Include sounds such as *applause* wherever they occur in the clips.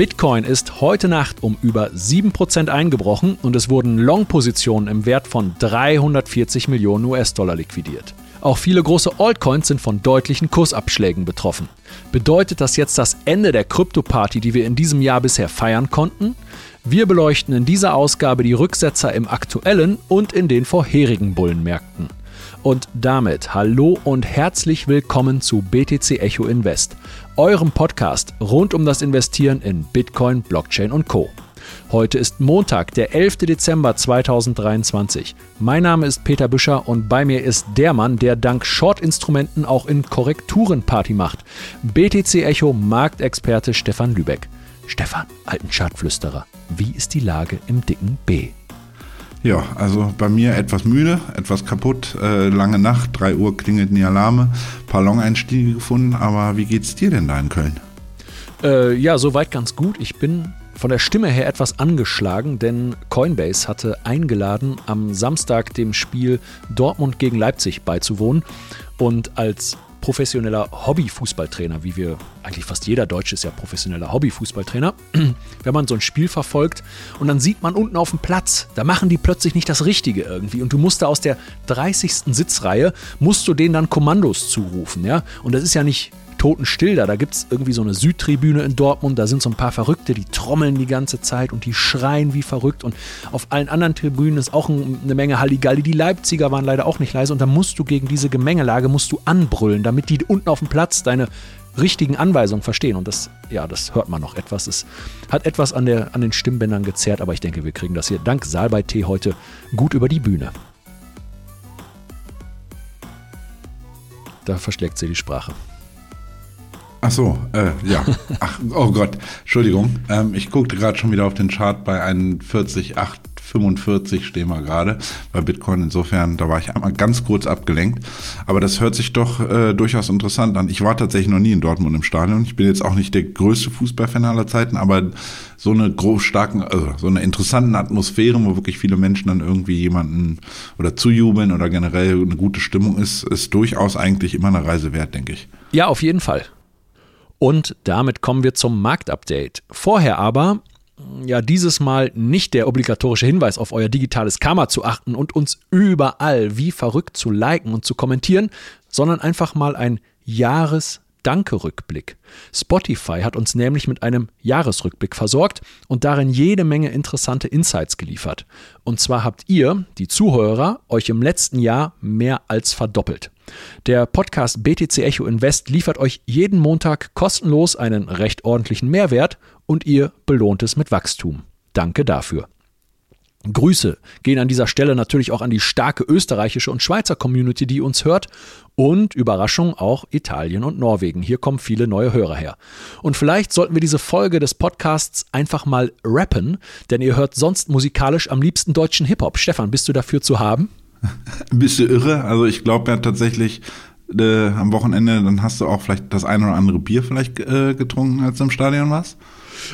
Bitcoin ist heute Nacht um über 7% eingebrochen und es wurden Long-Positionen im Wert von 340 Millionen US-Dollar liquidiert. Auch viele große Altcoins sind von deutlichen Kursabschlägen betroffen. Bedeutet das jetzt das Ende der Krypto-Party, die wir in diesem Jahr bisher feiern konnten? Wir beleuchten in dieser Ausgabe die Rücksetzer im aktuellen und in den vorherigen Bullenmärkten. Und damit hallo und herzlich willkommen zu BTC Echo Invest, eurem Podcast rund um das Investieren in Bitcoin, Blockchain und Co. Heute ist Montag, der 11. Dezember 2023. Mein Name ist Peter Büscher und bei mir ist der Mann, der dank Short-Instrumenten auch in Korrekturen Party macht. BTC Echo Marktexperte Stefan Lübeck. Stefan, alten Chartflüsterer, wie ist die Lage im dicken B? Ja, also bei mir etwas müde, etwas kaputt, äh, lange Nacht, 3 Uhr klingelten die Alarme, paar Long-Einstiege gefunden, aber wie geht's dir denn da in Köln? Äh, ja, soweit ganz gut. Ich bin von der Stimme her etwas angeschlagen, denn Coinbase hatte eingeladen, am Samstag dem Spiel Dortmund gegen Leipzig beizuwohnen. Und als professioneller Hobby-Fußballtrainer, wie wir, eigentlich fast jeder Deutsche ist ja professioneller Hobby-Fußballtrainer, *clears throat* wenn man so ein Spiel verfolgt und dann sieht man unten auf dem Platz, da machen die plötzlich nicht das Richtige irgendwie und du musst da aus der 30. Sitzreihe, musst du denen dann Kommandos zurufen, ja, und das ist ja nicht totenstill da. Da gibt es irgendwie so eine Südtribüne in Dortmund. Da sind so ein paar Verrückte, die trommeln die ganze Zeit und die schreien wie verrückt. Und auf allen anderen Tribünen ist auch eine Menge Halligalli. Die Leipziger waren leider auch nicht leise. Und da musst du gegen diese Gemengelage musst du anbrüllen, damit die unten auf dem Platz deine richtigen Anweisungen verstehen. Und das, ja, das hört man noch etwas. Es hat etwas an, der, an den Stimmbändern gezerrt, aber ich denke, wir kriegen das hier dank Saalbei-Tee heute gut über die Bühne. Da verschlägt sie die Sprache. Ach so, äh, ja. *laughs* Ach, oh Gott, Entschuldigung. Ähm, ich guckte gerade schon wieder auf den Chart bei 41,845 stehen wir gerade bei Bitcoin. Insofern, da war ich einmal ganz kurz abgelenkt. Aber das hört sich doch äh, durchaus interessant an. Ich war tatsächlich noch nie in Dortmund im Stadion. Ich bin jetzt auch nicht der größte Fußballfan aller Zeiten, aber so eine groß starken, also so eine interessanten Atmosphäre, wo wirklich viele Menschen dann irgendwie jemanden oder zujubeln oder generell eine gute Stimmung ist, ist durchaus eigentlich immer eine Reise wert, denke ich. Ja, auf jeden Fall. Und damit kommen wir zum Marktupdate. Vorher aber, ja, dieses Mal nicht der obligatorische Hinweis auf euer digitales Karma zu achten und uns überall wie verrückt zu liken und zu kommentieren, sondern einfach mal ein Jahres Danke-Rückblick. Spotify hat uns nämlich mit einem Jahresrückblick versorgt und darin jede Menge interessante Insights geliefert. Und zwar habt ihr, die Zuhörer, euch im letzten Jahr mehr als verdoppelt. Der Podcast BTC Echo Invest liefert euch jeden Montag kostenlos einen recht ordentlichen Mehrwert und ihr belohnt es mit Wachstum. Danke dafür. Grüße gehen an dieser Stelle natürlich auch an die starke österreichische und Schweizer Community, die uns hört. Und Überraschung auch Italien und Norwegen. Hier kommen viele neue Hörer her. Und vielleicht sollten wir diese Folge des Podcasts einfach mal rappen, denn ihr hört sonst musikalisch am liebsten deutschen Hip-Hop. Stefan, bist du dafür zu haben? *laughs* Bist du irre? Also ich glaube ja tatsächlich, äh, am Wochenende, dann hast du auch vielleicht das eine oder andere Bier vielleicht äh, getrunken, als du im Stadion warst?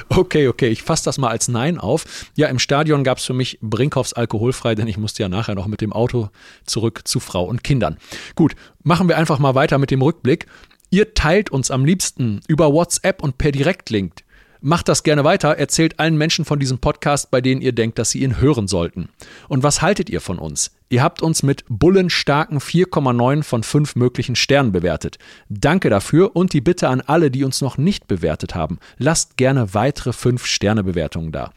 Okay, okay, ich fasse das mal als Nein auf. Ja, im Stadion gab es für mich Brinkhoffs alkoholfrei, denn ich musste ja nachher noch mit dem Auto zurück zu Frau und Kindern. Gut, machen wir einfach mal weiter mit dem Rückblick. Ihr teilt uns am liebsten über WhatsApp und per Direktlink Macht das gerne weiter, erzählt allen Menschen von diesem Podcast, bei denen ihr denkt, dass sie ihn hören sollten. Und was haltet ihr von uns? Ihr habt uns mit bullenstarken 4,9 von 5 möglichen Sternen bewertet. Danke dafür und die Bitte an alle, die uns noch nicht bewertet haben. Lasst gerne weitere 5-Sterne-Bewertungen da.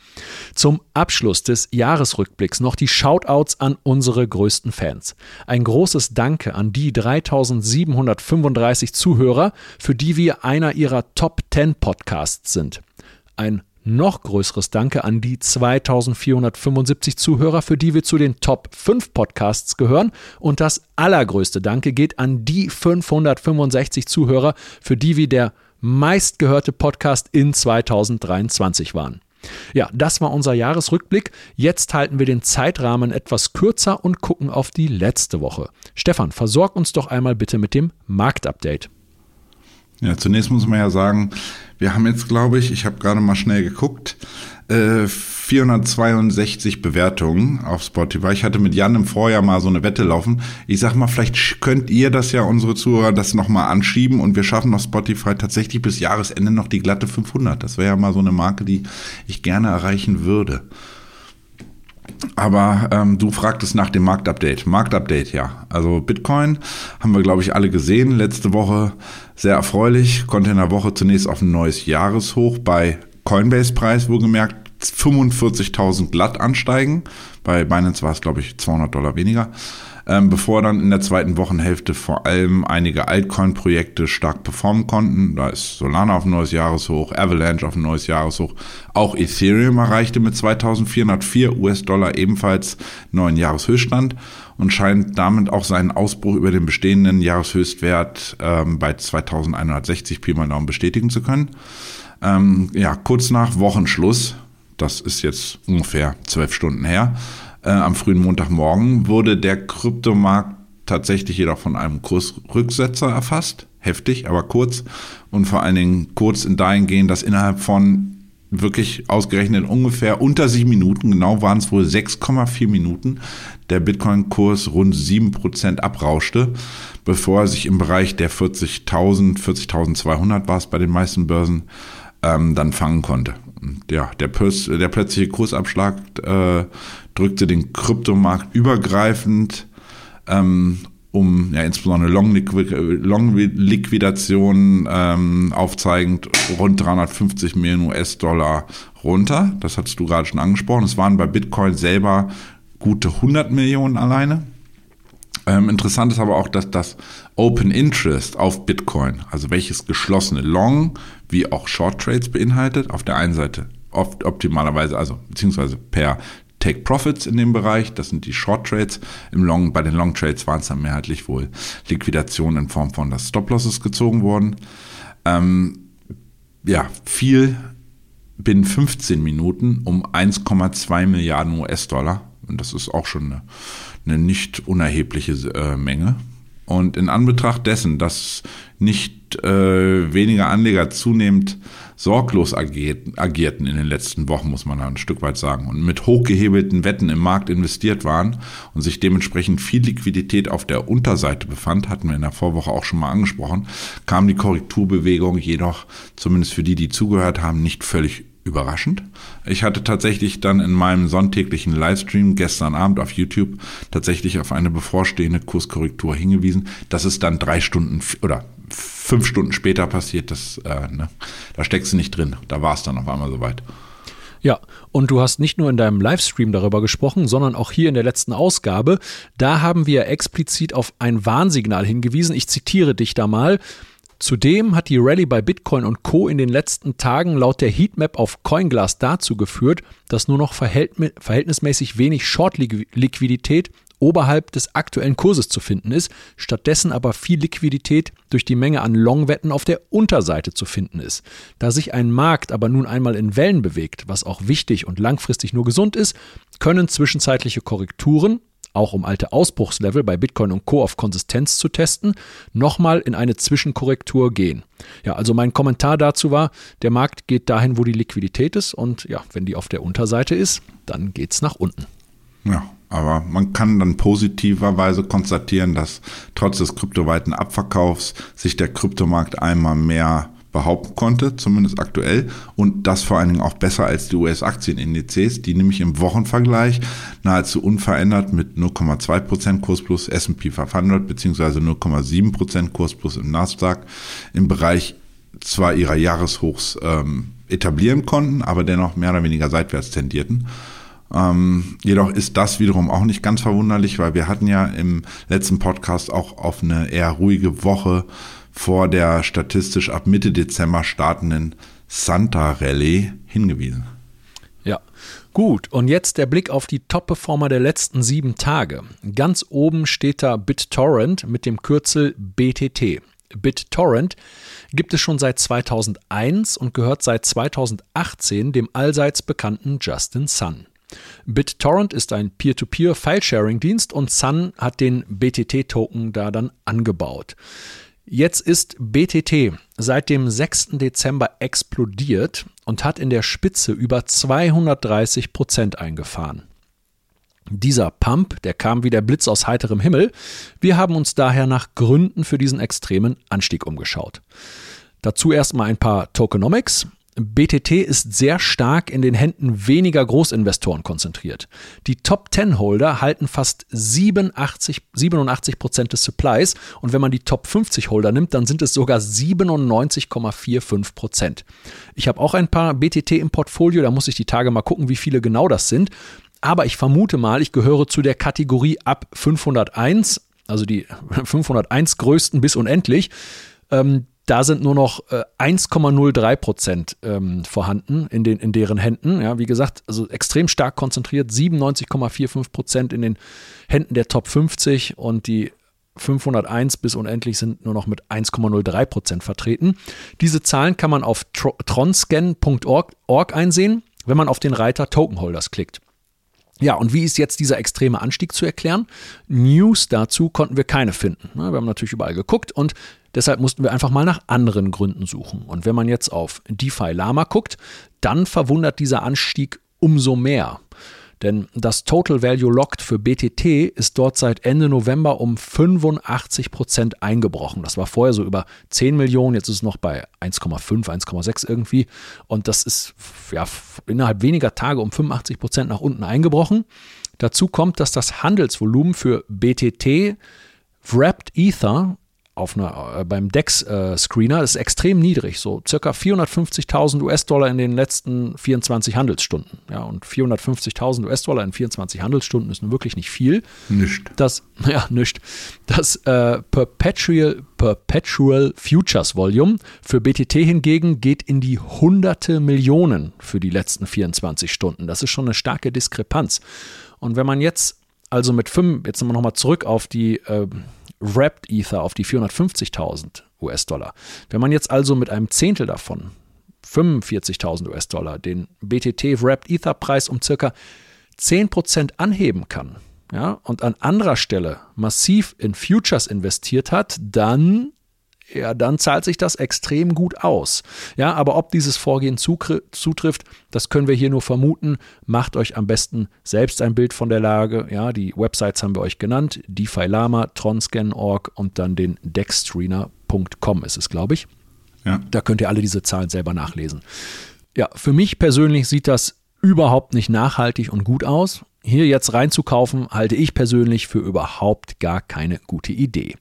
Zum Abschluss des Jahresrückblicks noch die Shoutouts an unsere größten Fans. Ein großes Danke an die 3735 Zuhörer, für die wir einer ihrer Top 10 Podcasts sind. Ein noch größeres Danke an die 2475 Zuhörer, für die wir zu den Top 5 Podcasts gehören. Und das allergrößte Danke geht an die 565 Zuhörer, für die wir der meistgehörte Podcast in 2023 waren. Ja, das war unser Jahresrückblick. Jetzt halten wir den Zeitrahmen etwas kürzer und gucken auf die letzte Woche. Stefan, versorg uns doch einmal bitte mit dem Marktupdate. Ja, zunächst muss man ja sagen, wir haben jetzt, glaube ich, ich habe gerade mal schnell geguckt, äh, 462 Bewertungen auf Spotify. Ich hatte mit Jan im Vorjahr mal so eine Wette laufen. Ich sag mal, vielleicht könnt ihr das ja, unsere Zuhörer, das nochmal anschieben und wir schaffen auf Spotify tatsächlich bis Jahresende noch die glatte 500. Das wäre ja mal so eine Marke, die ich gerne erreichen würde. Aber ähm, du fragtest nach dem Marktupdate. Marktupdate, ja. Also Bitcoin haben wir, glaube ich, alle gesehen. Letzte Woche sehr erfreulich. Konnte in der Woche zunächst auf ein neues Jahreshoch bei Coinbase-Preis wohlgemerkt 45.000 glatt ansteigen. Bei Binance war es, glaube ich, 200 Dollar weniger. Ähm, bevor dann in der zweiten Wochenhälfte vor allem einige Altcoin-Projekte stark performen konnten. Da ist Solana auf ein neues Jahreshoch, Avalanche auf ein neues Jahreshoch. Auch Ethereum erreichte mit 2404 US-Dollar ebenfalls neuen Jahreshöchststand und scheint damit auch seinen Ausbruch über den bestehenden Jahreshöchstwert ähm, bei 2160 Pi mal Daumen bestätigen zu können. Ähm, ja, kurz nach Wochenschluss das ist jetzt ungefähr zwölf Stunden her, äh, am frühen Montagmorgen wurde der Kryptomarkt tatsächlich jedoch von einem Kursrücksetzer erfasst. Heftig, aber kurz. Und vor allen Dingen kurz in dahingehend, dass innerhalb von wirklich ausgerechnet ungefähr unter sieben Minuten, genau waren es wohl 6,4 Minuten, der Bitcoin-Kurs rund sieben Prozent abrauschte, bevor er sich im Bereich der 40.000, 40.200 war es bei den meisten Börsen, ähm, dann fangen konnte. Ja, der, der plötzliche Kursabschlag äh, drückte den Kryptomarkt übergreifend ähm, um ja insbesondere Long-Liquidation ähm, aufzeigend rund 350 Millionen US-Dollar runter. Das hattest du gerade schon angesprochen. Es waren bei Bitcoin selber gute 100 Millionen alleine. Ähm, interessant ist aber auch, dass das Open Interest auf Bitcoin, also welches geschlossene Long wie auch Short Trades beinhaltet, auf der einen Seite oft optimalerweise, also beziehungsweise per Take Profits in dem Bereich, das sind die Short Trades. Im Long, bei den Long Trades waren es dann mehrheitlich wohl Liquidationen in Form von das Stop Losses gezogen worden. Ähm, ja, viel binnen 15 Minuten um 1,2 Milliarden US-Dollar. Und das ist auch schon eine eine nicht unerhebliche äh, Menge. Und in Anbetracht dessen, dass nicht äh, weniger Anleger zunehmend sorglos agiert, agierten in den letzten Wochen, muss man da ein Stück weit sagen, und mit hochgehebelten Wetten im Markt investiert waren und sich dementsprechend viel Liquidität auf der Unterseite befand, hatten wir in der Vorwoche auch schon mal angesprochen, kam die Korrekturbewegung jedoch, zumindest für die, die zugehört haben, nicht völlig überraschend. Ich hatte tatsächlich dann in meinem sonntäglichen Livestream gestern Abend auf YouTube tatsächlich auf eine bevorstehende Kurskorrektur hingewiesen. Das ist dann drei Stunden oder fünf Stunden später passiert. Das, äh, ne, da steckst du nicht drin. Da war es dann auf einmal soweit. Ja, und du hast nicht nur in deinem Livestream darüber gesprochen, sondern auch hier in der letzten Ausgabe. Da haben wir explizit auf ein Warnsignal hingewiesen. Ich zitiere dich da mal. Zudem hat die Rallye bei Bitcoin und Co. in den letzten Tagen laut der Heatmap auf CoinGlass dazu geführt, dass nur noch verhältnismäßig wenig Short-Liquidität oberhalb des aktuellen Kurses zu finden ist, stattdessen aber viel Liquidität durch die Menge an Long-Wetten auf der Unterseite zu finden ist. Da sich ein Markt aber nun einmal in Wellen bewegt, was auch wichtig und langfristig nur gesund ist, können zwischenzeitliche Korrekturen, auch um alte Ausbruchslevel bei Bitcoin und Co. auf Konsistenz zu testen, nochmal in eine Zwischenkorrektur gehen. Ja, also mein Kommentar dazu war, der Markt geht dahin, wo die Liquidität ist und ja, wenn die auf der Unterseite ist, dann geht es nach unten. Ja, aber man kann dann positiverweise konstatieren, dass trotz des kryptoweiten Abverkaufs sich der Kryptomarkt einmal mehr behaupten konnte, zumindest aktuell, und das vor allen Dingen auch besser als die US-Aktienindizes, die nämlich im Wochenvergleich nahezu unverändert mit 0,2% Kurs plus S&P 500 beziehungsweise 0,7% Kurs plus im Nasdaq im Bereich zwar ihrer Jahreshochs ähm, etablieren konnten, aber dennoch mehr oder weniger seitwärts tendierten. Ähm, jedoch ist das wiederum auch nicht ganz verwunderlich, weil wir hatten ja im letzten Podcast auch auf eine eher ruhige Woche vor der statistisch ab Mitte Dezember startenden Santa Rallye hingewiesen. Ja, gut. Und jetzt der Blick auf die Top-Performer der letzten sieben Tage. Ganz oben steht da BitTorrent mit dem Kürzel BTT. BitTorrent gibt es schon seit 2001 und gehört seit 2018 dem allseits bekannten Justin Sun. BitTorrent ist ein Peer-to-Peer-File-Sharing-Dienst und Sun hat den BTT-Token da dann angebaut. Jetzt ist BTT seit dem 6. Dezember explodiert und hat in der Spitze über 230 Prozent eingefahren. Dieser Pump, der kam wie der Blitz aus heiterem Himmel. Wir haben uns daher nach Gründen für diesen extremen Anstieg umgeschaut. Dazu erstmal ein paar Tokenomics. BTT ist sehr stark in den Händen weniger Großinvestoren konzentriert. Die Top 10 Holder halten fast 87, 87 Prozent des Supplies und wenn man die Top 50 Holder nimmt, dann sind es sogar 97,45 Prozent. Ich habe auch ein paar BTT im Portfolio, da muss ich die Tage mal gucken, wie viele genau das sind. Aber ich vermute mal, ich gehöre zu der Kategorie ab 501, also die *laughs* 501 größten bis unendlich. Ähm, da sind nur noch äh, 1,03 Prozent ähm, vorhanden in, den, in deren Händen. Ja, wie gesagt, also extrem stark konzentriert, 97,45 Prozent in den Händen der Top 50 und die 501 bis unendlich sind nur noch mit 1,03 Prozent vertreten. Diese Zahlen kann man auf tronscan.org einsehen, wenn man auf den Reiter Token Holders klickt. Ja, und wie ist jetzt dieser extreme Anstieg zu erklären? News dazu konnten wir keine finden. Wir haben natürlich überall geguckt und deshalb mussten wir einfach mal nach anderen Gründen suchen. Und wenn man jetzt auf DeFi Lama guckt, dann verwundert dieser Anstieg umso mehr. Denn das Total Value Locked für BTT ist dort seit Ende November um 85 Prozent eingebrochen. Das war vorher so über 10 Millionen, jetzt ist es noch bei 1,5, 1,6 irgendwie. Und das ist ja innerhalb weniger Tage um 85 Prozent nach unten eingebrochen. Dazu kommt, dass das Handelsvolumen für BTT Wrapped Ether auf einer, äh, beim DEX-Screener, äh, das ist extrem niedrig, so circa 450.000 US-Dollar in den letzten 24 Handelsstunden. Ja, und 450.000 US-Dollar in 24 Handelsstunden ist nun wirklich nicht viel. Nicht. Das, *laughs* ja, nicht. Das äh, Perpetual, Perpetual Futures Volume für BTT hingegen geht in die hunderte Millionen für die letzten 24 Stunden. Das ist schon eine starke Diskrepanz. Und wenn man jetzt also mit fünf, jetzt nochmal zurück auf die äh, Wrapped Ether auf die 450.000 US-Dollar. Wenn man jetzt also mit einem Zehntel davon, 45.000 US-Dollar, den BTT Wrapped Ether Preis um circa 10% anheben kann, ja, und an anderer Stelle massiv in Futures investiert hat, dann ja, dann zahlt sich das extrem gut aus. Ja, aber ob dieses Vorgehen zutrifft, das können wir hier nur vermuten. Macht euch am besten selbst ein Bild von der Lage. Ja, die Websites haben wir euch genannt: DeFi Lama, Tronscan.org und dann den Dextrina.com ist es, glaube ich. Ja. Da könnt ihr alle diese Zahlen selber nachlesen. Ja, für mich persönlich sieht das überhaupt nicht nachhaltig und gut aus. Hier jetzt reinzukaufen, halte ich persönlich für überhaupt gar keine gute Idee.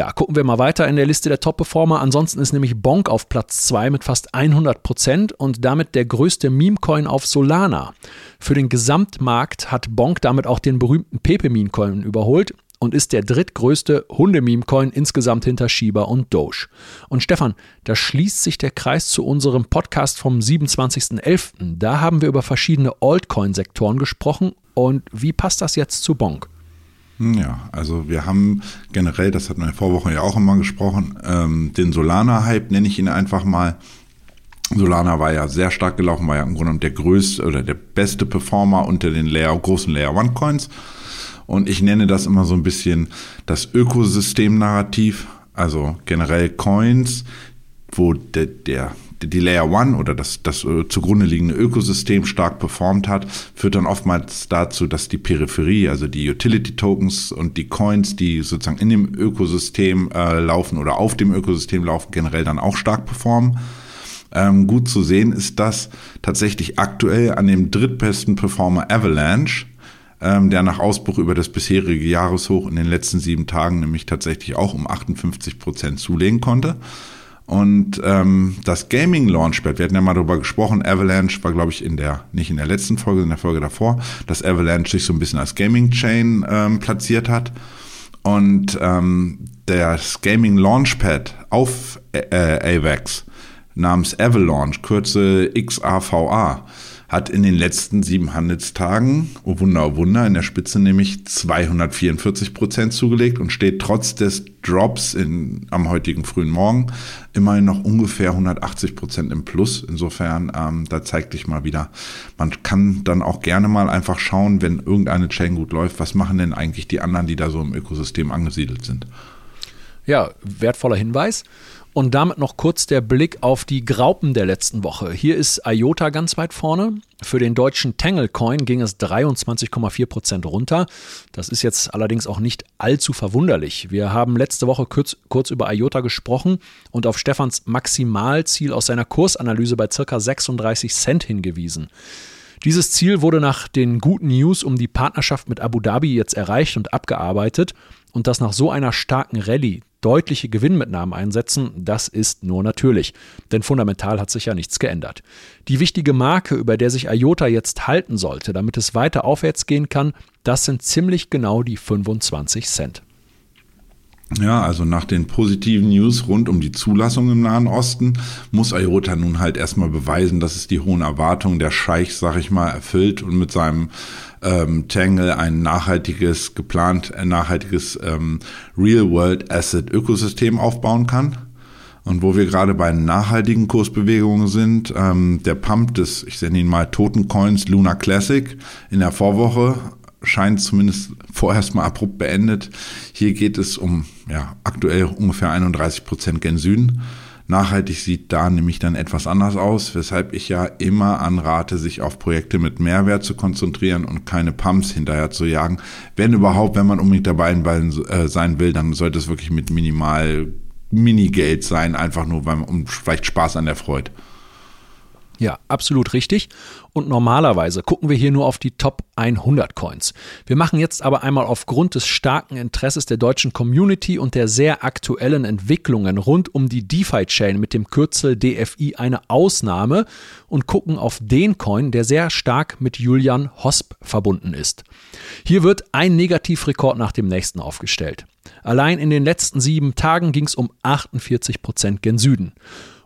Ja, gucken wir mal weiter in der Liste der Top-Performer. Ansonsten ist nämlich Bonk auf Platz 2 mit fast 100 Prozent und damit der größte Meme-Coin auf Solana. Für den Gesamtmarkt hat Bonk damit auch den berühmten Pepe-Meme-Coin überholt und ist der drittgrößte Hunde-Meme-Coin insgesamt hinter Shiba und Doge. Und Stefan, da schließt sich der Kreis zu unserem Podcast vom 27.11. Da haben wir über verschiedene Altcoin-Sektoren gesprochen und wie passt das jetzt zu Bonk? Ja, also wir haben generell, das hatten wir Vorwoche ja auch immer gesprochen, ähm, den Solana-Hype nenne ich ihn einfach mal. Solana war ja sehr stark gelaufen, war ja im Grunde der größte oder der beste Performer unter den Layer, großen Layer One Coins. Und ich nenne das immer so ein bisschen das Ökosystem-Narrativ, also generell Coins, wo der, der die Layer One oder das, das äh, zugrunde liegende Ökosystem stark performt hat, führt dann oftmals dazu, dass die Peripherie, also die Utility Tokens und die Coins, die sozusagen in dem Ökosystem äh, laufen oder auf dem Ökosystem laufen, generell dann auch stark performen. Ähm, gut zu sehen ist das tatsächlich aktuell an dem drittbesten Performer Avalanche, ähm, der nach Ausbruch über das bisherige Jahreshoch in den letzten sieben Tagen nämlich tatsächlich auch um 58 Prozent zulegen konnte. Und ähm, das Gaming Launchpad, wir hatten ja mal darüber gesprochen, Avalanche war, glaube ich, in der, nicht in der letzten Folge, in der Folge davor, dass Avalanche sich so ein bisschen als Gaming Chain ähm, platziert hat. Und ähm, das Gaming Launchpad auf äh, AVAX namens Avalanche, Kürze XAVA, hat in den letzten sieben Handelstagen, oh Wunder, oh Wunder, in der Spitze nämlich 244 Prozent zugelegt und steht trotz des Drops in, am heutigen frühen Morgen immerhin noch ungefähr 180 Prozent im Plus. Insofern, ähm, da zeigt sich mal wieder, man kann dann auch gerne mal einfach schauen, wenn irgendeine Chain gut läuft, was machen denn eigentlich die anderen, die da so im Ökosystem angesiedelt sind. Ja, wertvoller Hinweis. Und damit noch kurz der Blick auf die Graupen der letzten Woche. Hier ist IOTA ganz weit vorne. Für den deutschen Tangle Coin ging es 23,4 Prozent runter. Das ist jetzt allerdings auch nicht allzu verwunderlich. Wir haben letzte Woche kurz, kurz über IOTA gesprochen und auf Stefans Maximalziel aus seiner Kursanalyse bei circa 36 Cent hingewiesen. Dieses Ziel wurde nach den guten News um die Partnerschaft mit Abu Dhabi jetzt erreicht und abgearbeitet. Und dass nach so einer starken Rallye deutliche Gewinnmitnahmen einsetzen, das ist nur natürlich. Denn fundamental hat sich ja nichts geändert. Die wichtige Marke, über der sich IOTA jetzt halten sollte, damit es weiter aufwärts gehen kann, das sind ziemlich genau die 25 Cent. Ja, also nach den positiven News rund um die Zulassung im Nahen Osten muss IOTA nun halt erstmal beweisen, dass es die hohen Erwartungen der Scheichs, sag ich mal, erfüllt und mit seinem ähm, Tangle ein nachhaltiges, geplant ein nachhaltiges ähm, Real-World-Asset-Ökosystem aufbauen kann. Und wo wir gerade bei nachhaltigen Kursbewegungen sind, ähm, der Pump des, ich nenne ihn mal Totencoins Luna Classic in der Vorwoche scheint zumindest vorerst mal abrupt beendet. Hier geht es um ja, aktuell ungefähr 31 Prozent gen Süden. Nachhaltig sieht da nämlich dann etwas anders aus, weshalb ich ja immer anrate, sich auf Projekte mit Mehrwert zu konzentrieren und keine Pumps hinterher zu jagen. Wenn überhaupt, wenn man unbedingt dabei äh, sein will, dann sollte es wirklich mit minimal Minigeld sein, einfach nur weil, um vielleicht Spaß an der Freude. Ja, absolut richtig. Und normalerweise gucken wir hier nur auf die Top 100 Coins. Wir machen jetzt aber einmal aufgrund des starken Interesses der deutschen Community und der sehr aktuellen Entwicklungen rund um die DeFi-Chain mit dem Kürzel DFI eine Ausnahme und gucken auf den Coin, der sehr stark mit Julian Hosp verbunden ist. Hier wird ein Negativrekord nach dem nächsten aufgestellt. Allein in den letzten sieben Tagen ging es um 48 Prozent gen Süden.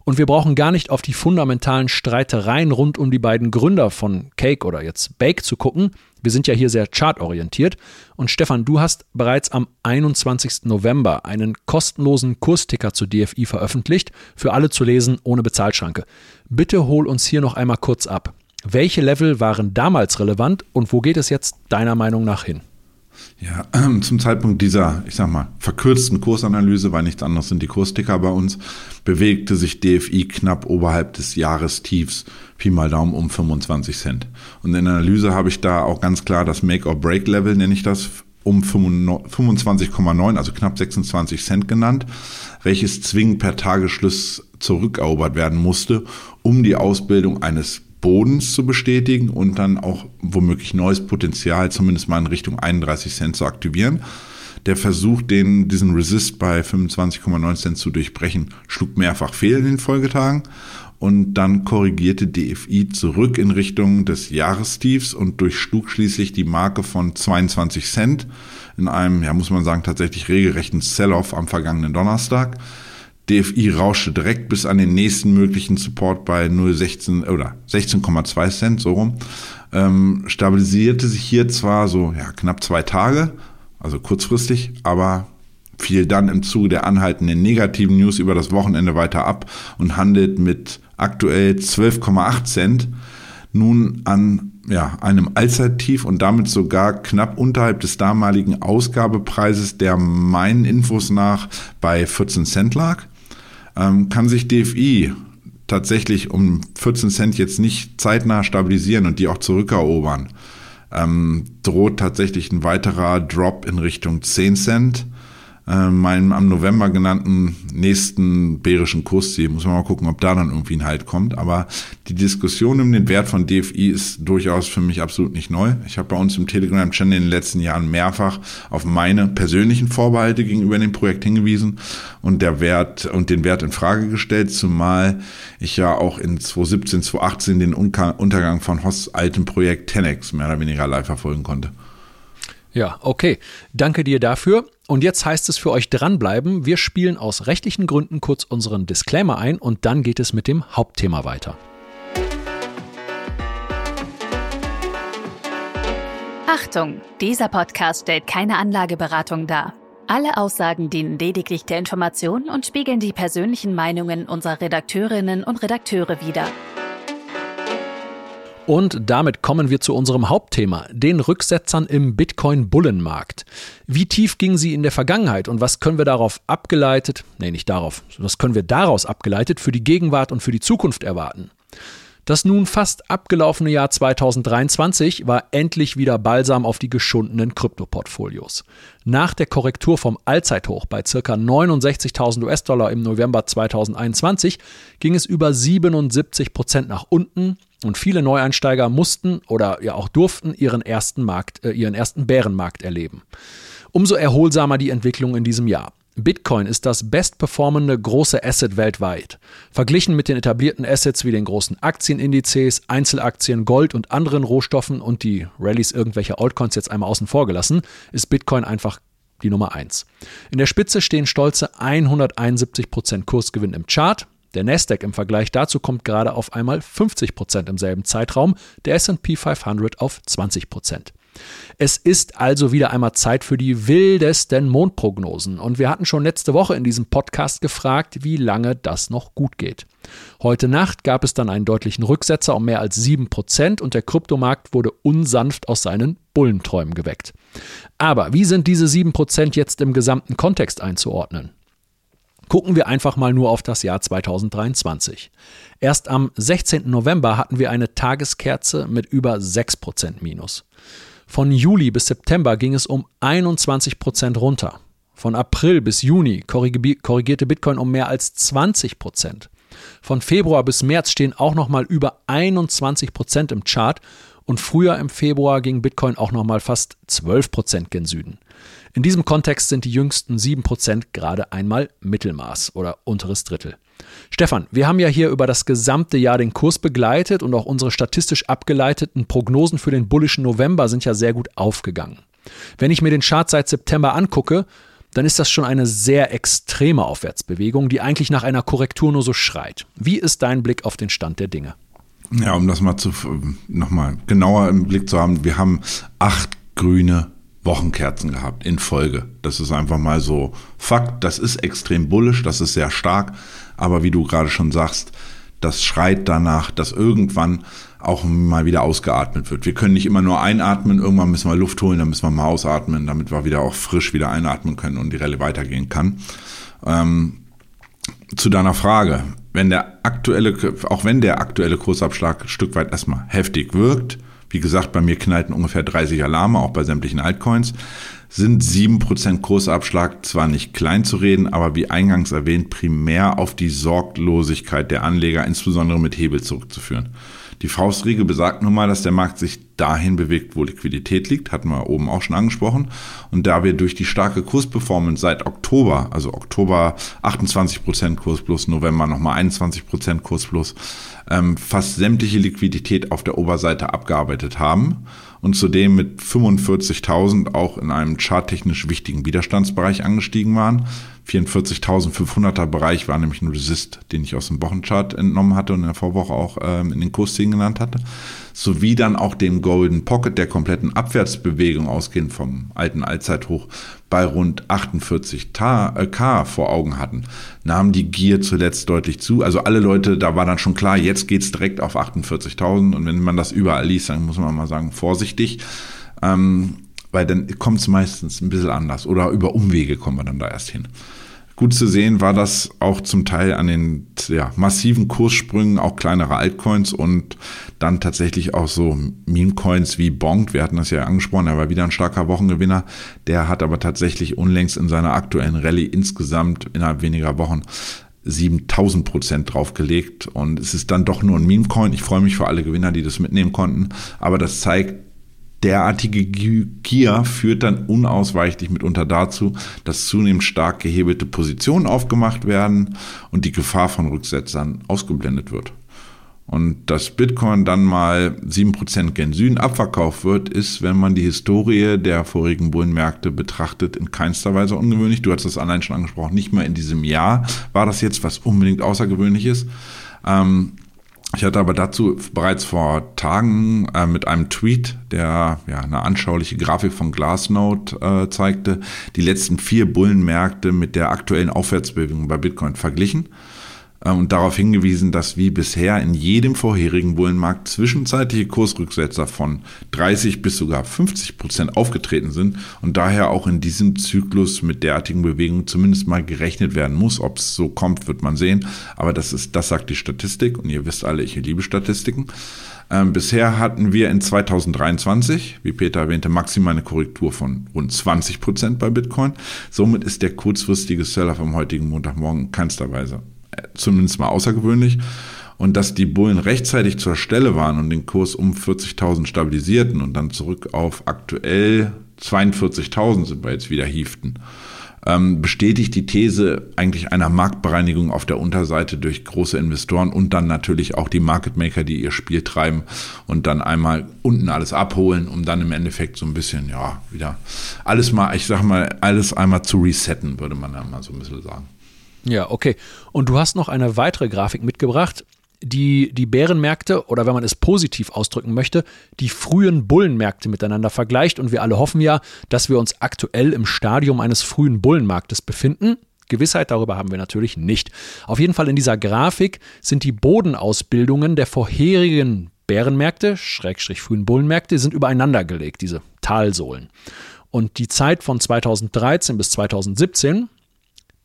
Und wir brauchen gar nicht auf die fundamentalen Streitereien rund um die beiden Gründer von Cake oder jetzt Bake zu gucken. Wir sind ja hier sehr chartorientiert. Und Stefan, du hast bereits am 21. November einen kostenlosen Kursticker zu DFI veröffentlicht, für alle zu lesen ohne Bezahlschranke. Bitte hol uns hier noch einmal kurz ab. Welche Level waren damals relevant und wo geht es jetzt deiner Meinung nach hin? Ja, *clears throat* zum Zeitpunkt dieser, ich sag mal, verkürzten Kursanalyse, weil nichts anderes sind die Kursticker bei uns, bewegte sich DFI knapp oberhalb des Jahrestiefs, Pi mal Daumen um 25 Cent. Und in der Analyse habe ich da auch ganz klar das Make-or-Break-Level, nenne ich das, um 25,9, also knapp 26 Cent genannt, welches zwingend per Tagesschluss zurückerobert werden musste, um die Ausbildung eines Bodens zu bestätigen und dann auch womöglich neues Potenzial zumindest mal in Richtung 31 Cent zu aktivieren. Der Versuch, den, diesen Resist bei 25,9 Cent zu durchbrechen, schlug mehrfach fehl in den Folgetagen und dann korrigierte DFI zurück in Richtung des Jahrestiefs und durchschlug schließlich die Marke von 22 Cent in einem, ja muss man sagen, tatsächlich regelrechten Sell-off am vergangenen Donnerstag. DFI rauschte direkt bis an den nächsten möglichen Support bei 0,16 oder 16,2 Cent, so rum. Ähm, stabilisierte sich hier zwar so ja, knapp zwei Tage, also kurzfristig, aber fiel dann im Zuge der anhaltenden negativen News über das Wochenende weiter ab und handelt mit aktuell 12,8 Cent nun an ja, einem Allzeittief und damit sogar knapp unterhalb des damaligen Ausgabepreises, der meinen Infos nach bei 14 Cent lag ähm, kann sich DFI tatsächlich um 14 Cent jetzt nicht zeitnah stabilisieren und die auch zurückerobern, ähm, droht tatsächlich ein weiterer Drop in Richtung 10 Cent äh, meinem am November genannten nächsten bärischen Kursziel. Muss man mal gucken, ob da dann irgendwie ein Halt kommt. Aber die Diskussion um den Wert von DFI ist durchaus für mich absolut nicht neu. Ich habe bei uns im Telegram-Channel in den letzten Jahren mehrfach auf meine persönlichen Vorbehalte gegenüber dem Projekt hingewiesen und der Wert und den Wert in Frage gestellt, zumal ich ja auch in 2017, 2018 den Untergang von Hoss altem Projekt Tenex mehr oder weniger live verfolgen konnte. Ja, okay. Danke dir dafür. Und jetzt heißt es für euch dranbleiben. Wir spielen aus rechtlichen Gründen kurz unseren Disclaimer ein und dann geht es mit dem Hauptthema weiter. Achtung, dieser Podcast stellt keine Anlageberatung dar. Alle Aussagen dienen lediglich der Information und spiegeln die persönlichen Meinungen unserer Redakteurinnen und Redakteure wider. Und damit kommen wir zu unserem Hauptthema, den Rücksetzern im Bitcoin-Bullenmarkt. Wie tief gingen sie in der Vergangenheit und was können wir darauf abgeleitet, nee, nicht darauf, was können wir daraus abgeleitet für die Gegenwart und für die Zukunft erwarten? Das nun fast abgelaufene Jahr 2023 war endlich wieder Balsam auf die geschundenen Kryptoportfolios. Nach der Korrektur vom Allzeithoch bei ca. 69.000 US-Dollar im November 2021 ging es über 77 Prozent nach unten und viele Neueinsteiger mussten oder ja auch durften ihren ersten Markt, äh, ihren ersten Bärenmarkt erleben. Umso erholsamer die Entwicklung in diesem Jahr. Bitcoin ist das bestperformende große Asset weltweit. Verglichen mit den etablierten Assets wie den großen Aktienindizes, Einzelaktien, Gold und anderen Rohstoffen und die Rallyes irgendwelcher Altcoins jetzt einmal außen vor gelassen, ist Bitcoin einfach die Nummer 1. In der Spitze stehen stolze 171% Kursgewinn im Chart. Der Nasdaq im Vergleich dazu kommt gerade auf einmal 50% im selben Zeitraum, der SP 500 auf 20%. Es ist also wieder einmal Zeit für die wildesten Mondprognosen. Und wir hatten schon letzte Woche in diesem Podcast gefragt, wie lange das noch gut geht. Heute Nacht gab es dann einen deutlichen Rücksetzer um mehr als 7% und der Kryptomarkt wurde unsanft aus seinen Bullenträumen geweckt. Aber wie sind diese 7% jetzt im gesamten Kontext einzuordnen? Gucken wir einfach mal nur auf das Jahr 2023. Erst am 16. November hatten wir eine Tageskerze mit über 6% Minus. Von Juli bis September ging es um 21 Prozent runter. Von April bis Juni korrigierte Bitcoin um mehr als 20 Prozent. Von Februar bis März stehen auch noch mal über 21 Prozent im Chart und früher im Februar ging Bitcoin auch noch mal fast 12 Prozent gen Süden. In diesem Kontext sind die jüngsten 7 Prozent gerade einmal Mittelmaß oder unteres Drittel. Stefan, wir haben ja hier über das gesamte Jahr den Kurs begleitet und auch unsere statistisch abgeleiteten Prognosen für den bullischen November sind ja sehr gut aufgegangen. Wenn ich mir den Chart seit September angucke, dann ist das schon eine sehr extreme Aufwärtsbewegung, die eigentlich nach einer Korrektur nur so schreit. Wie ist dein Blick auf den Stand der Dinge? Ja, um das mal zu nochmal genauer im Blick zu haben, wir haben acht grüne Wochenkerzen gehabt in Folge. Das ist einfach mal so Fakt. Das ist extrem bullisch, das ist sehr stark. Aber wie du gerade schon sagst, das schreit danach, dass irgendwann auch mal wieder ausgeatmet wird. Wir können nicht immer nur einatmen, irgendwann müssen wir Luft holen, dann müssen wir mal ausatmen, damit wir wieder auch frisch wieder einatmen können und die Relle weitergehen kann. Ähm, zu deiner Frage, wenn der aktuelle, auch wenn der aktuelle Kursabschlag ein Stück weit erstmal heftig wirkt, wie gesagt, bei mir knallten ungefähr 30 Alarme, auch bei sämtlichen Altcoins, sind 7% Kursabschlag zwar nicht klein zu reden, aber wie eingangs erwähnt, primär auf die Sorglosigkeit der Anleger, insbesondere mit Hebel zurückzuführen. Die Faustregel besagt nun mal, dass der Markt sich dahin bewegt, wo Liquidität liegt, hatten wir oben auch schon angesprochen. Und da wir durch die starke Kursperformance seit Oktober, also Oktober 28% Kurs plus, November nochmal 21% Kurs plus, ähm, fast sämtliche Liquidität auf der Oberseite abgearbeitet haben und zudem mit 45.000 auch in einem charttechnisch wichtigen Widerstandsbereich angestiegen waren, 44.500er Bereich war nämlich ein Resist, den ich aus dem Wochenchart entnommen hatte und in der Vorwoche auch ähm, in den Kurszielen genannt hatte. Sowie dann auch dem Golden Pocket der kompletten Abwärtsbewegung ausgehend vom alten Allzeithoch bei rund 48k äh, vor Augen hatten, nahm die Gier zuletzt deutlich zu. Also alle Leute, da war dann schon klar, jetzt geht's direkt auf 48.000 und wenn man das überall liest, dann muss man mal sagen, vorsichtig. Ähm, weil dann kommt es meistens ein bisschen anders oder über Umwege kommen wir dann da erst hin. Gut zu sehen war das auch zum Teil an den ja, massiven Kurssprüngen, auch kleinere Altcoins und dann tatsächlich auch so Meme-Coins wie Bonk. Wir hatten das ja angesprochen, er war wieder ein starker Wochengewinner. Der hat aber tatsächlich unlängst in seiner aktuellen Rallye insgesamt innerhalb weniger Wochen 7000 Prozent draufgelegt und es ist dann doch nur ein Meme-Coin. Ich freue mich für alle Gewinner, die das mitnehmen konnten, aber das zeigt, derartige Gier führt dann unausweichlich mitunter dazu, dass zunehmend stark gehebelte Positionen aufgemacht werden und die Gefahr von Rücksetzern ausgeblendet wird. Und dass Bitcoin dann mal 7% gen Süden abverkauft wird, ist, wenn man die Historie der vorigen Bullenmärkte betrachtet, in keinster Weise ungewöhnlich. Du hast das allein schon angesprochen, nicht mal in diesem Jahr war das jetzt was unbedingt Außergewöhnliches. Ähm, ich hatte aber dazu bereits vor Tagen äh, mit einem Tweet, der ja eine anschauliche Grafik von Glassnode äh, zeigte, die letzten vier Bullenmärkte mit der aktuellen Aufwärtsbewegung bei Bitcoin verglichen. Äh, und darauf hingewiesen, dass wie bisher in jedem vorherigen Bullenmarkt zwischenzeitliche Kursrücksetzer von 30 bis sogar 50 Prozent aufgetreten sind und daher auch in diesem Zyklus mit derartigen Bewegungen zumindest mal gerechnet werden muss. Ob es so kommt, wird man sehen. Aber das ist, das sagt die Statistik und ihr wisst alle, ich liebe Statistiken. Ähm, bisher hatten wir in 2023, wie Peter erwähnte, maximal eine Korrektur von rund 20 Prozent bei Bitcoin. Somit ist der kurzfristige Seller vom heutigen Montagmorgen in keinster Weise zumindest mal außergewöhnlich. Und dass die Bullen rechtzeitig zur Stelle waren und den Kurs um 40.000 stabilisierten und dann zurück auf aktuell 42.000 sind wir jetzt wieder hieften, ähm, bestätigt die These eigentlich einer Marktbereinigung auf der Unterseite durch große Investoren und dann natürlich auch die Market Maker, die ihr Spiel treiben und dann einmal unten alles abholen, um dann im Endeffekt so ein bisschen, ja, wieder alles mal, ich sag mal, alles einmal zu resetten, würde man dann mal so ein bisschen sagen. Ja, okay. Und du hast noch eine weitere Grafik mitgebracht, die die Bärenmärkte oder wenn man es positiv ausdrücken möchte, die frühen Bullenmärkte miteinander vergleicht. Und wir alle hoffen ja, dass wir uns aktuell im Stadium eines frühen Bullenmarktes befinden. Gewissheit darüber haben wir natürlich nicht. Auf jeden Fall in dieser Grafik sind die Bodenausbildungen der vorherigen Bärenmärkte, Schrägstrich frühen Bullenmärkte, sind übereinander gelegt, diese Talsohlen. Und die Zeit von 2013 bis 2017,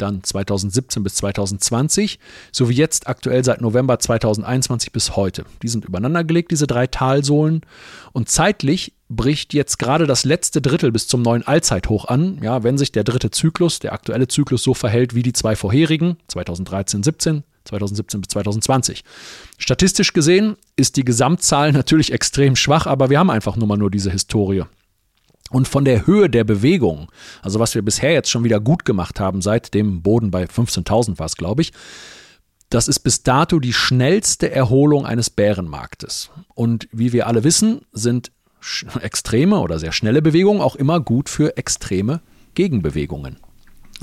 dann 2017 bis 2020, sowie jetzt aktuell seit November 2021 bis heute. Die sind übereinander gelegt, diese drei Talsohlen. Und zeitlich bricht jetzt gerade das letzte Drittel bis zum neuen Allzeithoch an, ja, wenn sich der dritte Zyklus, der aktuelle Zyklus so verhält wie die zwei vorherigen, 2013, 17, 2017 bis 2020. Statistisch gesehen ist die Gesamtzahl natürlich extrem schwach, aber wir haben einfach nur mal nur diese Historie. Und von der Höhe der Bewegung, also was wir bisher jetzt schon wieder gut gemacht haben, seit dem Boden bei 15.000 war es, glaube ich, das ist bis dato die schnellste Erholung eines Bärenmarktes. Und wie wir alle wissen, sind extreme oder sehr schnelle Bewegungen auch immer gut für extreme Gegenbewegungen.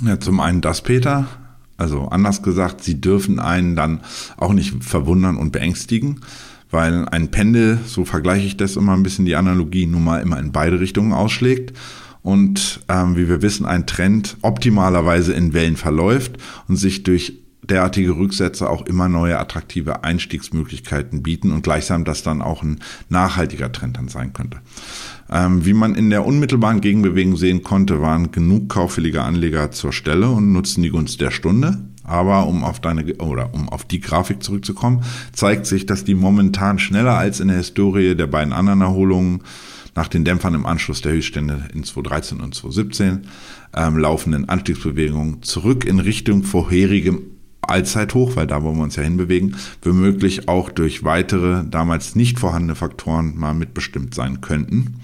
Ja, zum einen das, Peter. Also anders gesagt, sie dürfen einen dann auch nicht verwundern und beängstigen weil ein Pendel, so vergleiche ich das immer ein bisschen, die Analogie, nun mal immer in beide Richtungen ausschlägt und ähm, wie wir wissen, ein Trend optimalerweise in Wellen verläuft und sich durch derartige Rücksätze auch immer neue attraktive Einstiegsmöglichkeiten bieten und gleichsam das dann auch ein nachhaltiger Trend dann sein könnte. Ähm, wie man in der unmittelbaren Gegenbewegung sehen konnte, waren genug kaufwillige Anleger zur Stelle und nutzten die Gunst der Stunde. Aber um auf deine oder um auf die Grafik zurückzukommen, zeigt sich, dass die momentan schneller als in der Historie der beiden anderen Erholungen nach den Dämpfern im Anschluss der Höchststände in 2013 und 2017 ähm, laufenden Anstiegsbewegungen zurück in Richtung vorherigem Allzeithoch, weil da wollen wir uns ja hinbewegen, womöglich auch durch weitere damals nicht vorhandene Faktoren mal mitbestimmt sein könnten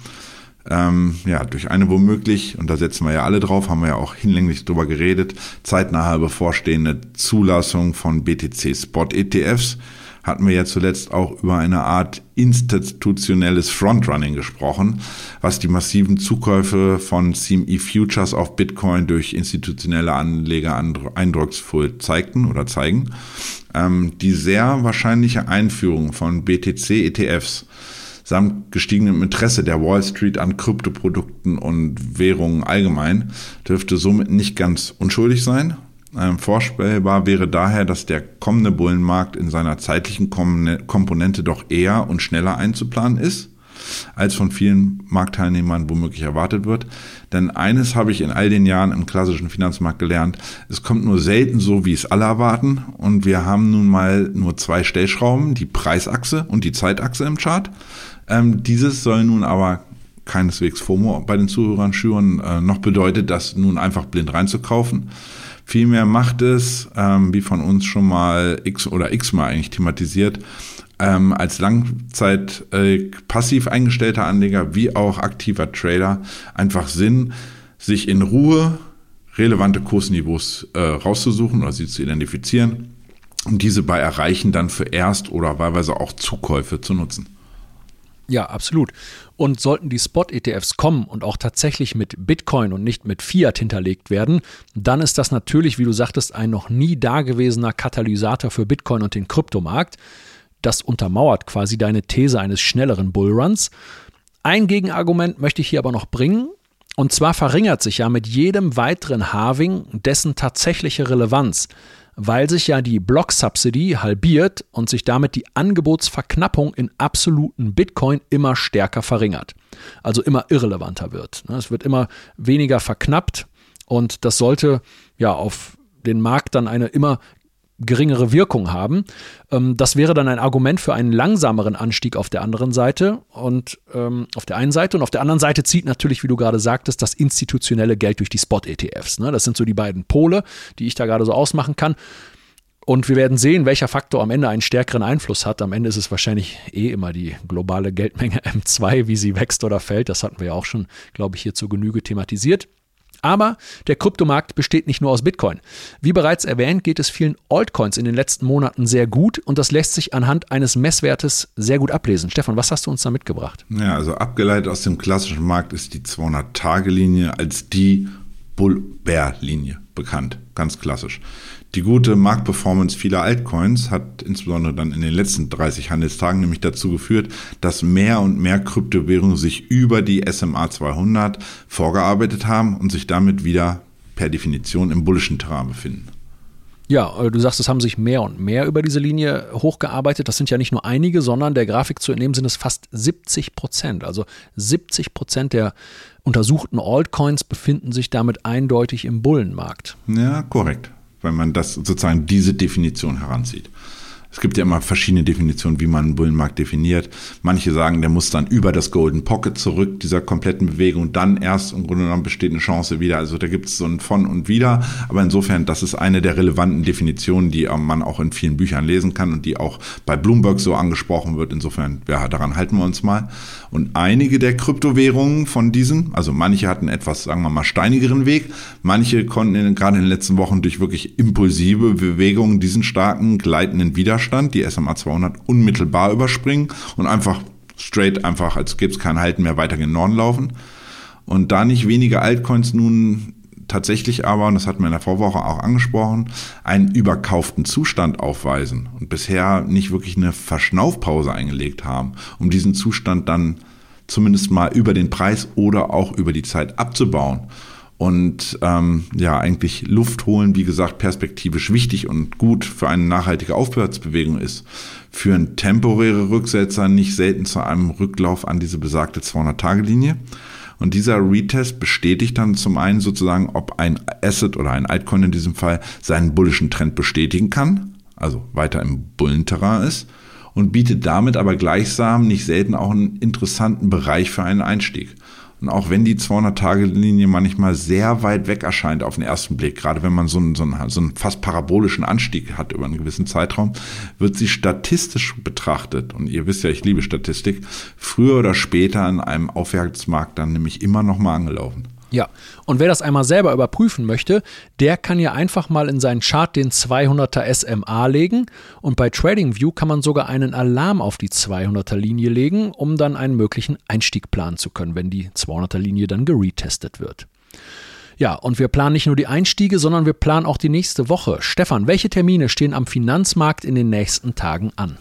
ähm, ja, durch eine womöglich, und da setzen wir ja alle drauf, haben wir ja auch hinlänglich drüber geredet, zeitnahe bevorstehende Zulassung von BTC-Spot-ETFs, hatten wir ja zuletzt auch über eine Art institutionelles Frontrunning gesprochen, was die massiven Zukäufe von CME Futures auf Bitcoin durch institutionelle Anleger eindrucksvoll zeigten oder zeigen. Ähm, die sehr wahrscheinliche Einführung von BTC-ETFs samt gestiegenem Interesse der Wall Street an Kryptoprodukten und Währungen allgemein dürfte somit nicht ganz unschuldig sein. Ähm, vorstellbar wäre daher, dass der kommende Bullenmarkt in seiner zeitlichen Komponente doch eher und schneller einzuplanen ist, als von vielen Marktteilnehmern womöglich erwartet wird. Denn eines habe ich in all den Jahren im klassischen Finanzmarkt gelernt, es kommt nur selten so, wie es alle erwarten. Und wir haben nun mal nur zwei Stellschrauben, die Preisachse und die Zeitachse im Chart. Ähm, dieses soll nun aber keineswegs FOMO bei den Zuhörern schüren, äh, noch bedeutet das nun einfach blind reinzukaufen. Vielmehr macht es, ähm, wie von uns schon mal x oder x-mal eigentlich thematisiert, ähm, als Langzeit äh, passiv eingestellter Anleger wie auch aktiver Trader einfach Sinn, sich in Ruhe relevante Kursniveaus äh, rauszusuchen oder sie zu identifizieren und diese bei Erreichen dann für Erst- oder wahlweise auch Zukäufe zu nutzen. Ja, absolut. Und sollten die Spot-ETFs kommen und auch tatsächlich mit Bitcoin und nicht mit Fiat hinterlegt werden, dann ist das natürlich, wie du sagtest, ein noch nie dagewesener Katalysator für Bitcoin und den Kryptomarkt. Das untermauert quasi deine These eines schnelleren Bullruns. Ein Gegenargument möchte ich hier aber noch bringen. Und zwar verringert sich ja mit jedem weiteren Halving dessen tatsächliche Relevanz. Weil sich ja die Block Subsidy halbiert und sich damit die Angebotsverknappung in absoluten Bitcoin immer stärker verringert. Also immer irrelevanter wird. Ne? Es wird immer weniger verknappt und das sollte ja auf den Markt dann eine immer geringere Wirkung haben. Ähm, das wäre dann ein Argument für einen langsameren Anstieg auf der anderen Seite und ähm, auf der einen Seite und auf der anderen Seite zieht natürlich, wie du gerade sagtest, das institutionelle Geld durch die Spot-ETFs. Ne? Das sind so die beiden Pole, die ich da gerade so ausmachen kann. Und wir werden sehen, welcher Faktor am Ende einen stärkeren Einfluss hat. Am Ende ist es wahrscheinlich eh immer die globale Geldmenge M2, wie sie wächst oder fällt. Das hatten wir ja auch schon, glaube ich, hier zur Genüge thematisiert. Aber der Kryptomarkt besteht nicht nur aus Bitcoin. Wie bereits erwähnt, geht es vielen Altcoins in den letzten Monaten sehr gut und das lässt sich anhand eines Messwertes sehr gut ablesen. Stefan, was hast du uns da mitgebracht? Ja, also abgeleitet aus dem klassischen Markt ist die 200-Tage-Linie als die Bull-Bear-Linie bekannt, ganz klassisch. Die gute Marktperformance vieler Altcoins hat insbesondere dann in den letzten 30 Handelstagen nämlich dazu geführt, dass mehr und mehr Kryptowährungen sich über die SMA 200 vorgearbeitet haben und sich damit wieder per Definition im bullischen Terrain befinden. Ja, äh, du sagst, es haben sich mehr und mehr über diese Linie hochgearbeitet. Das sind ja nicht nur einige, sondern der Grafik zu entnehmen sind es fast 70 Prozent. Also 70 Prozent der untersuchten Altcoins befinden sich damit eindeutig im Bullenmarkt. Ja, korrekt wenn man das sozusagen diese Definition heranzieht. Es gibt ja immer verschiedene Definitionen, wie man einen Bullenmarkt definiert. Manche sagen, der muss dann über das Golden Pocket zurück, dieser kompletten Bewegung, dann erst im Grunde genommen besteht eine Chance wieder. Also da gibt es so ein Von und Wieder. Aber insofern, das ist eine der relevanten Definitionen, die man auch in vielen Büchern lesen kann und die auch bei Bloomberg so angesprochen wird. Insofern, ja, daran halten wir uns mal. Und einige der Kryptowährungen von diesen, also manche hatten etwas, sagen wir mal, steinigeren Weg. Manche konnten in, gerade in den letzten Wochen durch wirklich impulsive Bewegungen diesen starken gleitenden Widerstand Widerstand, die SMA 200, unmittelbar überspringen und einfach straight, einfach, als gäbe es kein Halten mehr, weiter in den Norden laufen. Und da nicht wenige Altcoins nun tatsächlich aber, und das hatten wir in der Vorwoche auch angesprochen, einen überkauften Zustand aufweisen und bisher nicht wirklich eine Verschnaufpause eingelegt haben, um diesen Zustand dann zumindest mal über den Preis oder auch über die Zeit abzubauen und ähm, ja, eigentlich Luft holen, wie gesagt, perspektivisch wichtig und gut für eine nachhaltige Aufwärtsbewegung ist, führen temporäre Rücksetzer nicht selten zu einem Rücklauf an diese besagte 200-Tage-Linie. Und dieser Retest bestätigt dann zum einen sozusagen, ob ein Asset oder ein Altcoin in diesem Fall seinen bullischen Trend bestätigen kann, also weiter im Bullenterrain ist, und bietet damit aber gleichsam nicht selten auch einen interessanten Bereich für einen Einstieg. Und auch wenn die 200-Tage-Linie manchmal sehr weit weg erscheint auf den ersten Blick, gerade wenn man so einen, so, einen, so einen fast parabolischen Anstieg hat über einen gewissen Zeitraum, wird sie statistisch betrachtet, und ihr wisst ja, ich liebe Statistik, früher oder später an einem Aufwärtsmarkt dann nämlich immer noch mal angelaufen. Ja, und wer das einmal selber überprüfen möchte, der kann ja einfach mal in seinen Chart den 200er SMA legen und bei TradingView kann man sogar einen Alarm auf die 200er Linie legen, um dann einen möglichen Einstieg planen zu können, wenn die 200er Linie dann geretestet wird. Ja, und wir planen nicht nur die Einstiege, sondern wir planen auch die nächste Woche. Stefan, welche Termine stehen am Finanzmarkt in den nächsten Tagen an?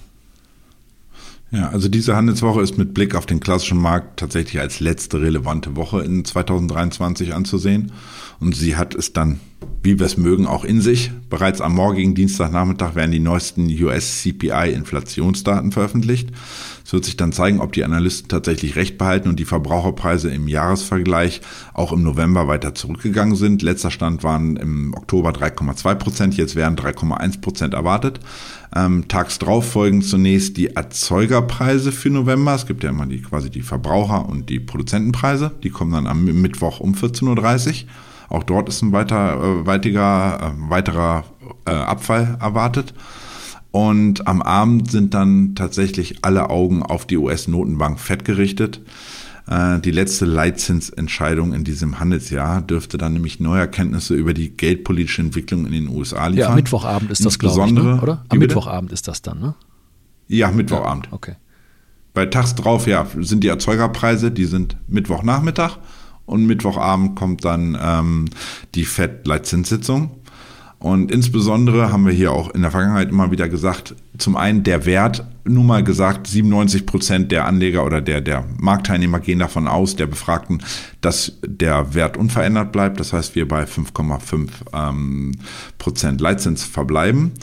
Ja, also diese Handelswoche ist mit Blick auf den klassischen Markt tatsächlich als letzte relevante Woche in 2023 anzusehen. Und sie hat es dann, wie wir es mögen, auch in sich. Bereits am morgigen Dienstagnachmittag werden die neuesten US-CPI-Inflationsdaten veröffentlicht. Es wird sich dann zeigen, ob die Analysten tatsächlich recht behalten und die Verbraucherpreise im Jahresvergleich auch im November weiter zurückgegangen sind. Letzter Stand waren im Oktober 3,2 Prozent, jetzt werden 3,1 Prozent erwartet. Ähm, tags drauf folgen zunächst die Erzeugerpreise für November. Es gibt ja immer die quasi die Verbraucher- und die Produzentenpreise. Die kommen dann am Mittwoch um 14.30 Uhr. Auch dort ist ein weiter, äh, weitiger, äh, weiterer äh, Abfall erwartet. Und am Abend sind dann tatsächlich alle Augen auf die US-Notenbank FED gerichtet. Äh, die letzte Leitzinsentscheidung in diesem Handelsjahr dürfte dann nämlich neue Erkenntnisse über die geldpolitische Entwicklung in den USA liefern. Ja, Mittwochabend ist das, glaube ich, ne? oder? Am Mittwochabend ist das dann, ne? Ja, Mittwochabend. Ja, okay. Bei tags drauf, ja, sind die Erzeugerpreise, die sind Mittwochnachmittag und Mittwochabend kommt dann ähm, die FED-Leitzinssitzung. Und insbesondere haben wir hier auch in der Vergangenheit immer wieder gesagt, zum einen der Wert, nur mal gesagt, 97 Prozent der Anleger oder der, der Marktteilnehmer gehen davon aus, der Befragten, dass der Wert unverändert bleibt. Das heißt, wir bei 5,5 ähm, Prozent Leitzins verbleiben.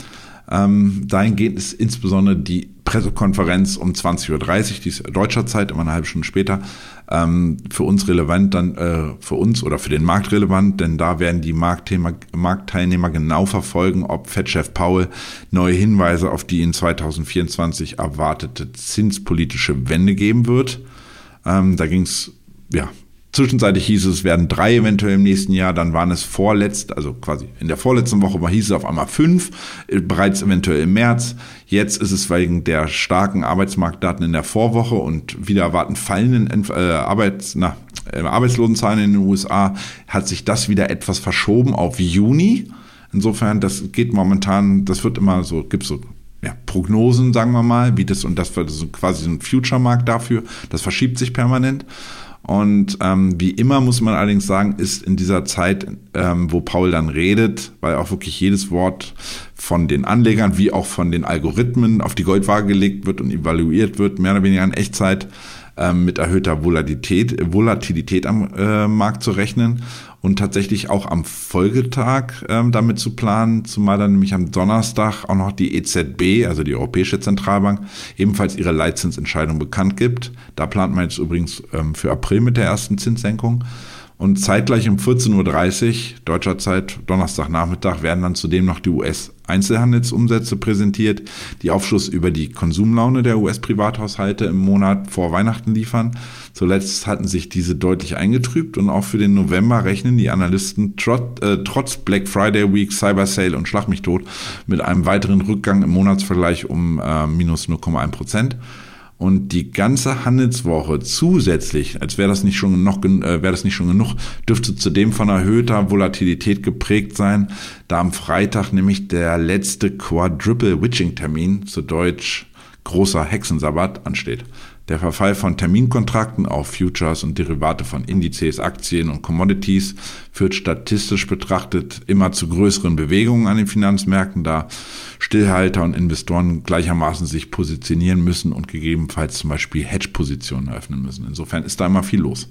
Ähm, dahingehend ist insbesondere die Pressekonferenz um 20.30 Uhr, die ist deutscher Zeit, immer eine halbe Stunde später, ähm, für uns relevant, dann äh, für uns oder für den Markt relevant, denn da werden die Marktteilnehmer genau verfolgen, ob Fed-Chef Paul neue Hinweise auf die in 2024 erwartete zinspolitische Wende geben wird. Ähm, da ging es ja Zwischenzeitlich hieß es, es werden drei eventuell im nächsten Jahr, dann waren es vorletzt, also quasi in der vorletzten Woche hieß es auf einmal fünf, äh, bereits eventuell im März. Jetzt ist es wegen der starken Arbeitsmarktdaten in der Vorwoche und wieder erwarten fallenden äh, Arbeits, na, äh, Arbeitslosenzahlen in den USA, hat sich das wieder etwas verschoben auf Juni. Insofern, das geht momentan, das wird immer so, gibt so ja, Prognosen, sagen wir mal, wie das und das wird so quasi so ein Future-Markt dafür, das verschiebt sich permanent. Und ähm, wie immer muss man allerdings sagen, ist in dieser Zeit, ähm, wo Paul dann redet, weil auch wirklich jedes Wort von den Anlegern wie auch von den Algorithmen auf die Goldwaage gelegt wird und evaluiert wird, mehr oder weniger in Echtzeit ähm, mit erhöhter Volatilität, Volatilität am äh, Markt zu rechnen und tatsächlich auch am Folgetag ähm, damit zu planen, zumal dann nämlich am Donnerstag auch noch die EZB, also die Europäische Zentralbank, ebenfalls ihre Leitzinsentscheidung bekannt gibt. Da plant man jetzt übrigens ähm, für April mit der ersten Zinssenkung. Und zeitgleich um 14.30 Uhr deutscher Zeit, Donnerstagnachmittag, werden dann zudem noch die US-Einzelhandelsumsätze präsentiert, die Aufschluss über die Konsumlaune der US-Privathaushalte im Monat vor Weihnachten liefern. Zuletzt hatten sich diese deutlich eingetrübt und auch für den November rechnen die Analysten trot, äh, trotz Black Friday Week, Cyber Sale und Schlag mich tot mit einem weiteren Rückgang im Monatsvergleich um äh, minus 0,1 Prozent. Und die ganze Handelswoche zusätzlich, als wäre das nicht schon noch, äh, wäre das nicht schon genug, dürfte zudem von erhöhter Volatilität geprägt sein, da am Freitag nämlich der letzte Quadruple Witching Termin, zu Deutsch großer Hexensabbat, ansteht. Der Verfall von Terminkontrakten auf Futures und Derivate von Indizes, Aktien und Commodities führt statistisch betrachtet immer zu größeren Bewegungen an den Finanzmärkten, da Stillhalter und Investoren gleichermaßen sich positionieren müssen und gegebenenfalls zum Beispiel Hedge-Positionen eröffnen müssen. Insofern ist da immer viel los.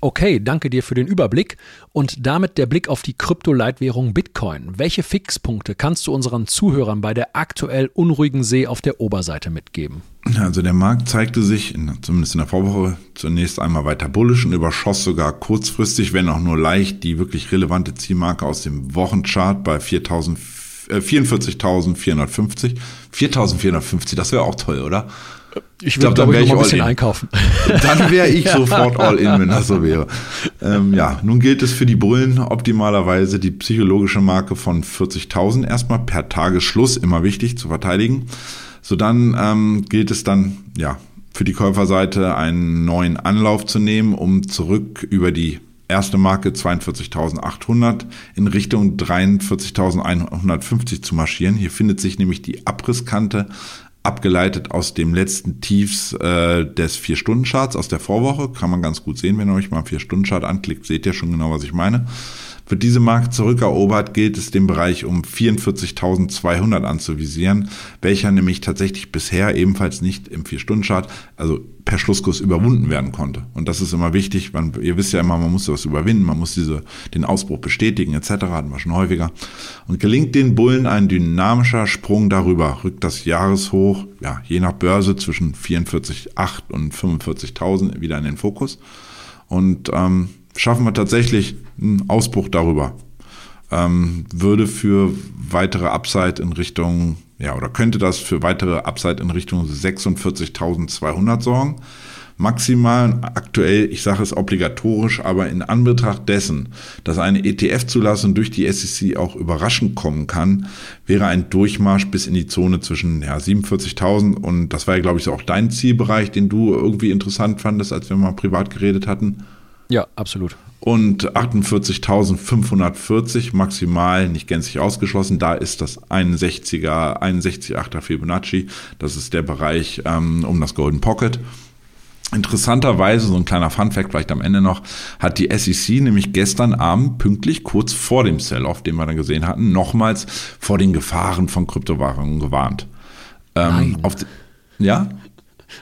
Okay, danke dir für den Überblick und damit der Blick auf die Kryptoleitwährung Bitcoin. Welche Fixpunkte kannst du unseren Zuhörern bei der aktuell unruhigen See auf der Oberseite mitgeben? Also der Markt zeigte sich, in, zumindest in der Vorwoche, zunächst einmal weiter bullisch und überschoss sogar kurzfristig, wenn auch nur leicht, die wirklich relevante Zielmarke aus dem Wochenchart bei 44.450. 4.450, das wäre auch toll, oder? Ich würde, glaube ich, noch ein bisschen in. einkaufen. *laughs* Dann wäre ich *laughs* sofort all in, wenn das so wäre. Ähm, ja, nun gilt es für die Bullen optimalerweise die psychologische Marke von 40.000 erstmal per Tagesschluss, immer wichtig zu verteidigen. So dann ähm, gilt es dann, ja, für die Käuferseite einen neuen Anlauf zu nehmen, um zurück über die erste Marke 42.800 in Richtung 43.150 zu marschieren. Hier findet sich nämlich die Abrisskante abgeleitet aus dem letzten Tiefs äh, des Vier-Stunden-Charts aus der Vorwoche. Kann man ganz gut sehen, wenn ihr euch mal Vier-Stunden-Chart anklickt, seht ihr schon genau, was ich meine. Wird diese Marke zurückerobert, gilt es den Bereich um 44.200 anzuvisieren, welcher nämlich tatsächlich bisher ebenfalls nicht im Vier-Stunden-Chart, also per Schlusskurs überwunden werden konnte. Und das ist immer wichtig, man, ihr wisst ja immer, man muss was überwinden, man muss diese, den Ausbruch bestätigen etc., hatten wir schon häufiger. Und gelingt den Bullen ein dynamischer Sprung darüber, rückt das Jahreshoch, ja, je nach Börse zwischen 44.800 und 45.000 wieder in den Fokus. Und ähm, schaffen wir tatsächlich einen Ausbruch darüber. Ähm, würde für weitere Upside in Richtung, ja, oder könnte das für weitere Upside in Richtung 46.200 sorgen. Maximal aktuell, ich sage es obligatorisch, aber in Anbetracht dessen, dass eine ETF-Zulassung durch die SEC auch überraschend kommen kann, wäre ein Durchmarsch bis in die Zone zwischen ja, 47.000 und das war ja, glaube ich, auch dein Zielbereich, den du irgendwie interessant fandest, als wir mal privat geredet hatten. Ja, absolut. Und 48.540 maximal, nicht gänzlich ausgeschlossen. Da ist das 61er, 61,8er Fibonacci. Das ist der Bereich ähm, um das Golden Pocket. Interessanterweise, so ein kleiner Fun-Fact vielleicht am Ende noch, hat die SEC nämlich gestern Abend pünktlich kurz vor dem Sell-Off, den wir dann gesehen hatten, nochmals vor den Gefahren von Kryptowährungen gewarnt. Ähm, Nein. Ja?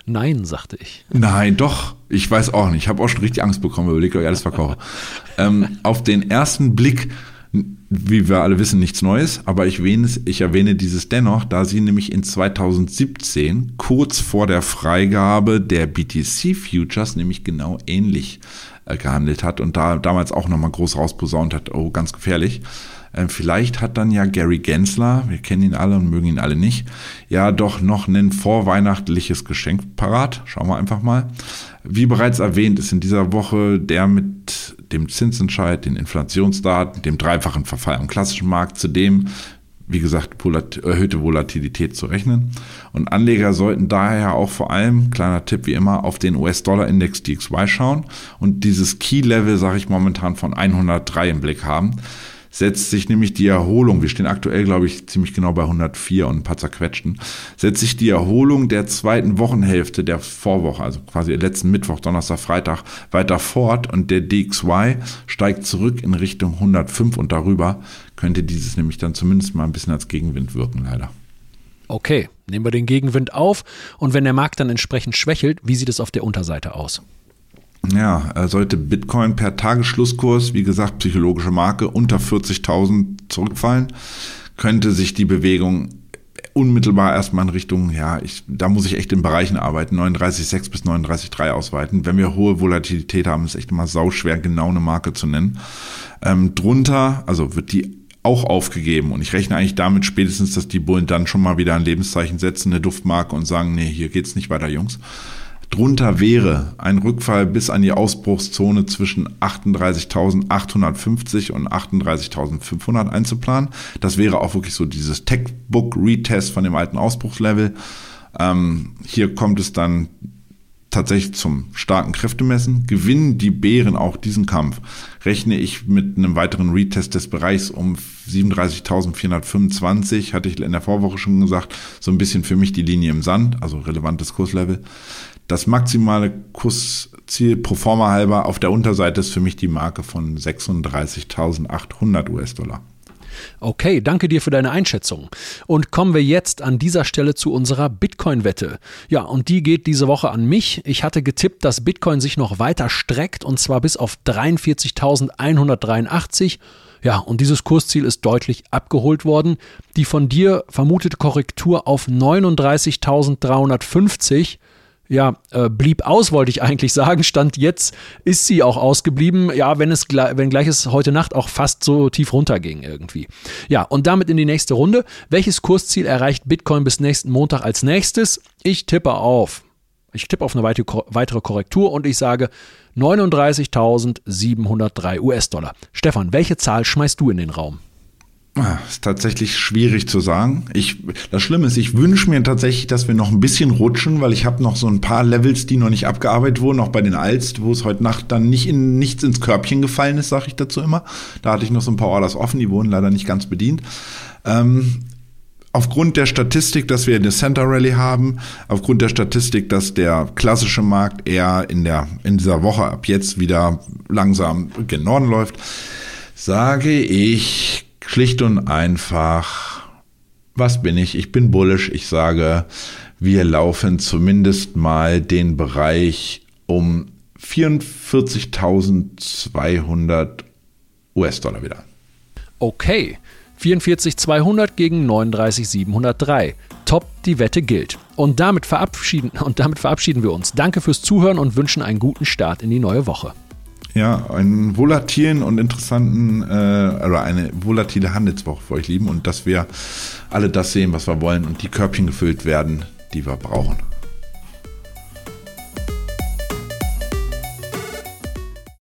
Nein, sagte ich. Nein, doch. Ich weiß auch nicht. Ich habe auch schon richtig Angst bekommen, überlegt euch alles verkaufe. *laughs* ähm, auf den ersten Blick wie wir alle wissen, nichts Neues, aber ich erwähne, ich erwähne dieses dennoch, da sie nämlich in 2017 kurz vor der Freigabe der BTC Futures nämlich genau ähnlich äh, gehandelt hat und da damals auch nochmal groß rausposaunt hat, oh, ganz gefährlich. Ähm, vielleicht hat dann ja Gary Gensler, wir kennen ihn alle und mögen ihn alle nicht, ja doch noch ein vorweihnachtliches Geschenk parat. Schauen wir einfach mal. Wie bereits erwähnt, ist in dieser Woche der mit dem Zinsentscheid, den Inflationsdaten, dem dreifachen Verfall am klassischen Markt, zudem, wie gesagt, erhöhte Volatilität zu rechnen. Und Anleger sollten daher auch vor allem, kleiner Tipp wie immer, auf den US-Dollar-Index DXY schauen und dieses Key-Level, sage ich momentan, von 103 im Blick haben setzt sich nämlich die Erholung, wir stehen aktuell, glaube ich, ziemlich genau bei 104 und ein paar zerquetschten, setzt sich die Erholung der zweiten Wochenhälfte der Vorwoche, also quasi letzten Mittwoch, Donnerstag, Freitag, weiter fort und der DXY steigt zurück in Richtung 105 und darüber könnte dieses nämlich dann zumindest mal ein bisschen als Gegenwind wirken, leider. Okay, nehmen wir den Gegenwind auf und wenn der Markt dann entsprechend schwächelt, wie sieht es auf der Unterseite aus? Ja, sollte Bitcoin per Tagesschlusskurs, wie gesagt, psychologische Marke, unter 40.000 zurückfallen, könnte sich die Bewegung unmittelbar erstmal in Richtung, ja, ich, da muss ich echt in Bereichen arbeiten, 39,6 bis 39,3 ausweiten. Wenn wir hohe Volatilität haben, ist echt immer sauschwer, genau eine Marke zu nennen. Ähm, drunter, also wird die auch aufgegeben und ich rechne eigentlich damit spätestens, dass die Bullen dann schon mal wieder ein Lebenszeichen setzen, eine Duftmarke und sagen, nee, hier geht's nicht weiter, Jungs. Drunter wäre ein Rückfall bis an die Ausbruchszone zwischen 38.850 und 38.500 einzuplanen. Das wäre auch wirklich so dieses Textbook-Retest von dem alten Ausbruchslevel. Ähm, hier kommt es dann tatsächlich zum starken Kräftemessen. Gewinnen die Bären auch diesen Kampf, rechne ich mit einem weiteren Retest des Bereichs um 37.425, hatte ich in der Vorwoche schon gesagt, so ein bisschen für mich die Linie im Sand, also relevantes Kurslevel. Das maximale Kursziel pro forma halber auf der Unterseite ist für mich die Marke von 36.800 US-Dollar. Okay, danke dir für deine Einschätzung. Und kommen wir jetzt an dieser Stelle zu unserer Bitcoin-Wette. Ja, und die geht diese Woche an mich. Ich hatte getippt, dass Bitcoin sich noch weiter streckt und zwar bis auf 43.183. Ja, und dieses Kursziel ist deutlich abgeholt worden. Die von dir vermutete Korrektur auf 39.350 ja, äh, blieb aus, wollte ich eigentlich sagen. Stand jetzt ist sie auch ausgeblieben. Ja, wenn es wenn gleich es heute Nacht auch fast so tief runterging irgendwie. Ja, und damit in die nächste Runde. Welches Kursziel erreicht Bitcoin bis nächsten Montag als nächstes? Ich tippe auf. Ich tippe auf eine weitere Korrektur und ich sage 39.703 US-Dollar. Stefan, welche Zahl schmeißt du in den Raum? Ist tatsächlich schwierig zu sagen. Ich, das Schlimme ist, ich wünsche mir tatsächlich, dass wir noch ein bisschen rutschen, weil ich habe noch so ein paar Levels, die noch nicht abgearbeitet wurden, auch bei den Alst, wo es heute Nacht dann nicht in nichts ins Körbchen gefallen ist, sage ich dazu immer. Da hatte ich noch so ein paar Orders offen, die wurden leider nicht ganz bedient. Ähm, aufgrund der Statistik, dass wir eine Center Rally haben, aufgrund der Statistik, dass der klassische Markt eher in der in dieser Woche ab jetzt wieder langsam gen Norden läuft, sage ich Schlicht und einfach, was bin ich? Ich bin bullish. Ich sage, wir laufen zumindest mal den Bereich um 44.200 US-Dollar wieder. Okay. 44.200 gegen 39.703. Top, die Wette gilt. Und damit, verabschieden, und damit verabschieden wir uns. Danke fürs Zuhören und wünschen einen guten Start in die neue Woche ja, einen volatilen und interessanten, äh, oder eine volatile Handelswoche für euch lieben und dass wir alle das sehen, was wir wollen und die Körbchen gefüllt werden, die wir brauchen.